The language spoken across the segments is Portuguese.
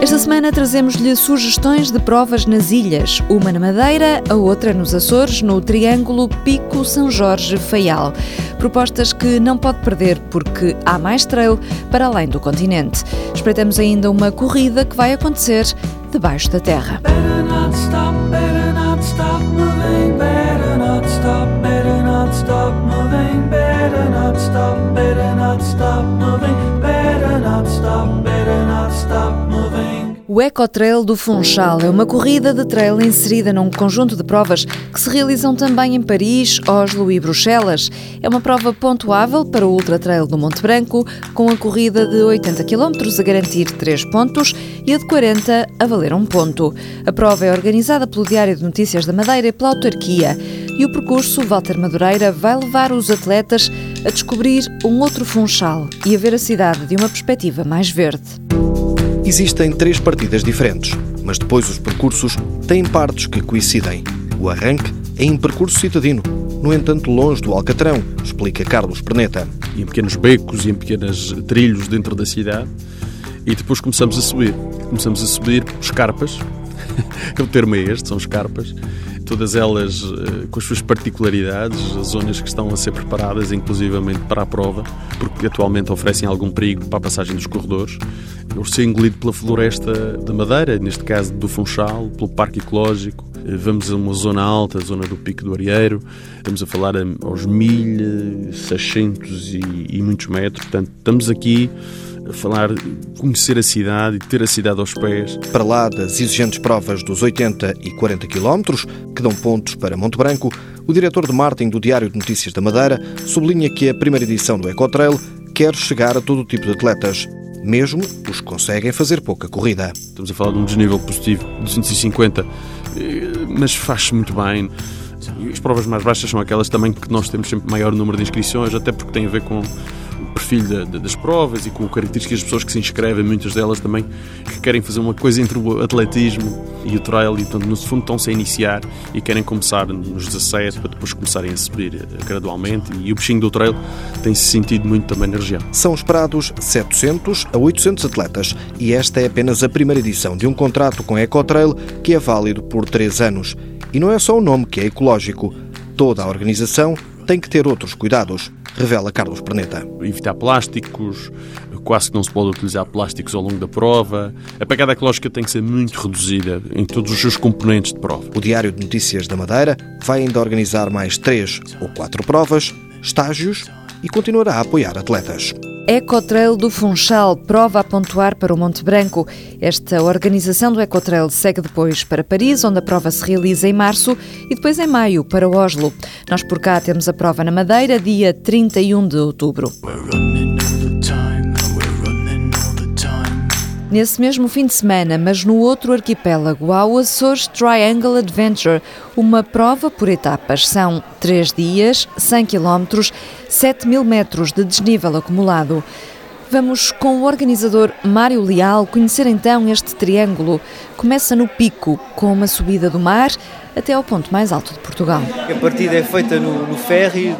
Esta semana trazemos-lhe sugestões de provas nas ilhas, uma na Madeira, a outra nos Açores, no Triângulo Pico São Jorge Faial. Propostas que não pode perder porque há mais trail para além do continente. Espreitamos ainda uma corrida que vai acontecer debaixo da terra. O Ecotrail do Funchal é uma corrida de trail inserida num conjunto de provas que se realizam também em Paris, Oslo e Bruxelas. É uma prova pontuável para o Ultra Trail do Monte Branco, com a corrida de 80 km a garantir 3 pontos e a de 40 a valer um ponto. A prova é organizada pelo Diário de Notícias da Madeira e pela autarquia. E o percurso Walter Madureira vai levar os atletas a descobrir um outro Funchal e a ver a cidade de uma perspectiva mais verde. Existem três partidas diferentes, mas depois os percursos têm partes que coincidem. O arranque é em percurso citadino, no entanto longe do Alcatrão, explica Carlos Perneta. Em pequenos becos e em pequenos trilhos dentro da cidade. E depois começamos a subir. Começamos a subir escarpas. o termo é este, são escarpas todas elas uh, com as suas particularidades, as zonas que estão a ser preparadas, inclusivamente para a prova, porque atualmente oferecem algum perigo para a passagem dos corredores. Eu ser engolido pela floresta da Madeira, neste caso do Funchal, pelo Parque Ecológico. Uh, vamos a uma zona alta, a zona do Pico do Arieiro. Estamos a falar aos 1600 e, e muitos metros. Portanto, estamos aqui falar, conhecer a cidade e ter a cidade aos pés. Para lá das exigentes provas dos 80 e 40 quilómetros, que dão pontos para Monte Branco, o diretor de marketing do Diário de Notícias da Madeira sublinha que a primeira edição do Ecotrail quer chegar a todo tipo de atletas, mesmo os que conseguem fazer pouca corrida. Estamos a falar de um desnível positivo de 250, eh, mas faz-se muito bem. As provas mais baixas são aquelas também que nós temos sempre maior número de inscrições, até porque tem a ver com perfil da, da, das provas e com características das pessoas que se inscrevem, muitas delas também que querem fazer uma coisa entre o atletismo e o trail e, portanto, no fundo estão-se a iniciar e querem começar nos 17 para depois começarem a subir eh, gradualmente e o bichinho do trail tem-se sentido muito também na região. São esperados 700 a 800 atletas e esta é apenas a primeira edição de um contrato com a Ecotrail que é válido por 3 anos. E não é só o nome que é ecológico. Toda a organização tem que ter outros cuidados revela Carlos Perneta. Evitar plásticos, quase que não se pode utilizar plásticos ao longo da prova. A pegada ecológica tem que ser muito reduzida em todos os seus componentes de prova. O Diário de Notícias da Madeira vai ainda organizar mais três ou quatro provas, estágios e continuará a apoiar atletas. Ecotrail do Funchal, prova a pontuar para o Monte Branco. Esta organização do Ecotrail segue depois para Paris, onde a prova se realiza em março, e depois em maio para Oslo. Nós por cá temos a prova na Madeira, dia 31 de outubro. Nesse mesmo fim de semana, mas no outro arquipélago, há o Açores Triangle Adventure, uma prova por etapas. São três dias, 100 km, 7 mil metros de desnível acumulado. Vamos com o organizador Mário Leal conhecer então este triângulo. Começa no pico, com uma subida do mar até ao ponto mais alto de Portugal. A partida é feita no, no ferry,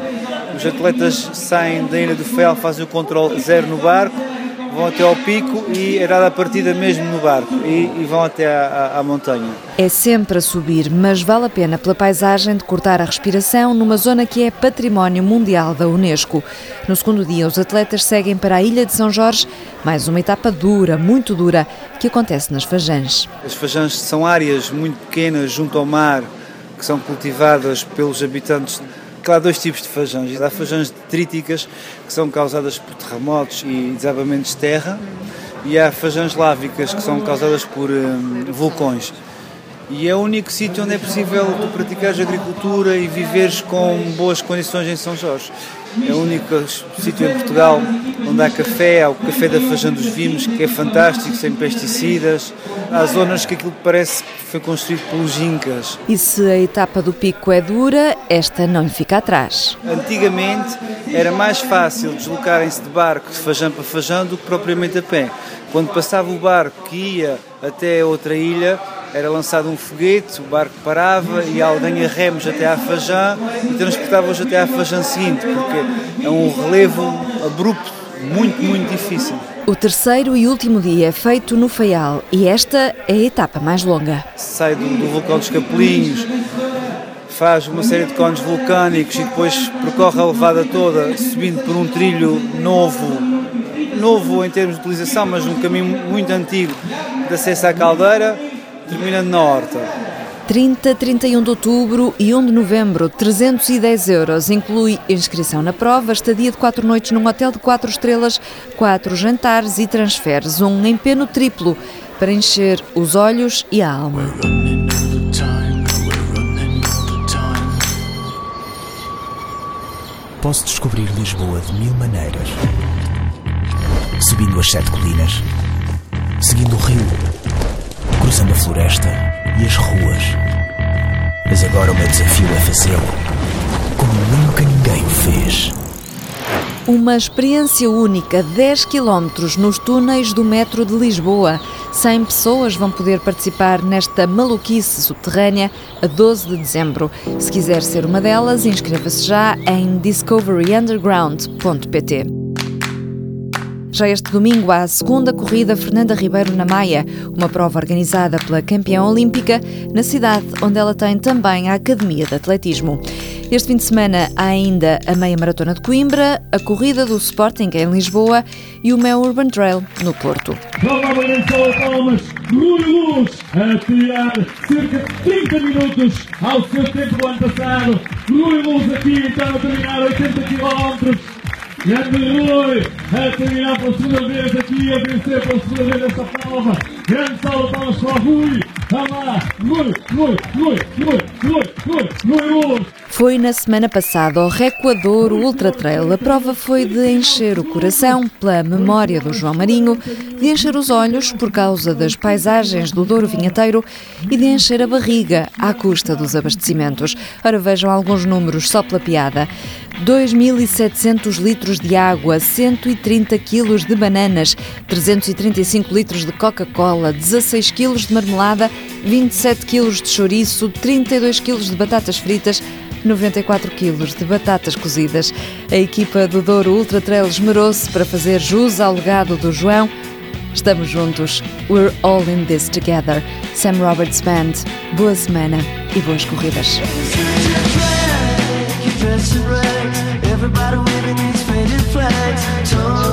os atletas saem da Ilha do Fel, fazem o controle zero no barco vão até ao pico e é dada a partida mesmo no barco e, e vão até à, à, à, montanha. É sempre a subir, mas vale a pena pela paisagem de cortar a respiração numa zona que é património mundial da Unesco. No segundo dia, os atletas seguem para a Ilha de São Jorge, mais uma etapa dura, muito dura, que acontece nas Fajãs. As Fajãs são áreas muito pequenas junto ao mar que são cultivadas pelos habitantes há dois tipos de fajões. Há fajões detríticas, que são causadas por terremotos e desabamentos de terra, e há fajões lávicas, que são causadas por um, vulcões. E é o único sítio onde é possível tu praticares agricultura e viveres com boas condições em São Jorge. É o único sítio em Portugal onde há café, há o café da Fajã dos Vimos, que é fantástico, sem pesticidas. Há zonas que aquilo parece que foi construído pelos Incas. E se a etapa do pico é dura, esta não lhe fica atrás. Antigamente era mais fácil deslocarem-se de barco de Fajã para Fajã do que propriamente a pé. Quando passava o barco que ia até outra ilha, era lançado um foguete, o barco parava e alguém a remos até à Fajã e transportava-os até à Fajã seguinte, porque é um relevo abrupto muito, muito difícil. O terceiro e último dia é feito no Faial e esta é a etapa mais longa. Sai do, do vulcão dos Capelinhos, faz uma série de cones vulcânicos e depois percorre a levada toda, subindo por um trilho novo, novo em termos de utilização, mas um caminho muito antigo de acesso à caldeira, terminando na horta. 30, 31 de outubro e 1 de novembro, 310 euros. Inclui inscrição na prova, estadia de 4 noites num hotel de 4 estrelas, 4 jantares e transferes, um empeno triplo para encher os olhos e a alma. Posso descobrir Lisboa de mil maneiras. Subindo as sete colinas, seguindo o rio, cruzando a floresta e as ruas. Mas agora o meu desafio é fazê-lo como nunca ninguém o fez. Uma experiência única, 10 km nos túneis do metro de Lisboa. 100 pessoas vão poder participar nesta maluquice subterrânea a 12 de dezembro. Se quiser ser uma delas, inscreva-se já em discoveryunderground.pt. Já este domingo há a segunda corrida Fernanda Ribeiro na Maia, uma prova organizada pela campeã olímpica na cidade onde ela tem também a Academia de Atletismo. Este fim de semana há ainda a meia maratona de Coimbra, a corrida do Sporting em Lisboa e o Mel Urban Trail no Porto. Novamente palmas, Rui Luz a tirar cerca de 30 minutos ao seu tempo do ano passado. Rui Luz aqui então a terminar 80 km. Grande Rui a terminar pela segunda vez aqui, a vencer pela segunda vez esta prova. Grande salve de palmas para o Rui. Foi na semana passada ao Recuador Ultra Trail. A prova foi de encher o coração pela memória do João Marinho, de encher os olhos por causa das paisagens do Douro Vinheteiro e de encher a barriga à custa dos abastecimentos. Ora, vejam alguns números só pela piada. 2.700 litros de água, 130 quilos de bananas, 335 litros de Coca-Cola, 16 quilos de marmelada, 27 quilos de chouriço, 32 quilos de batatas fritas, 94 quilos de batatas cozidas. A equipa do Douro Ultra Trail esmerou-se para fazer jus ao legado do João. Estamos juntos. We're all in this together. Sam Roberts Band. Boa semana e boas corridas. Everybody waving these faded flags.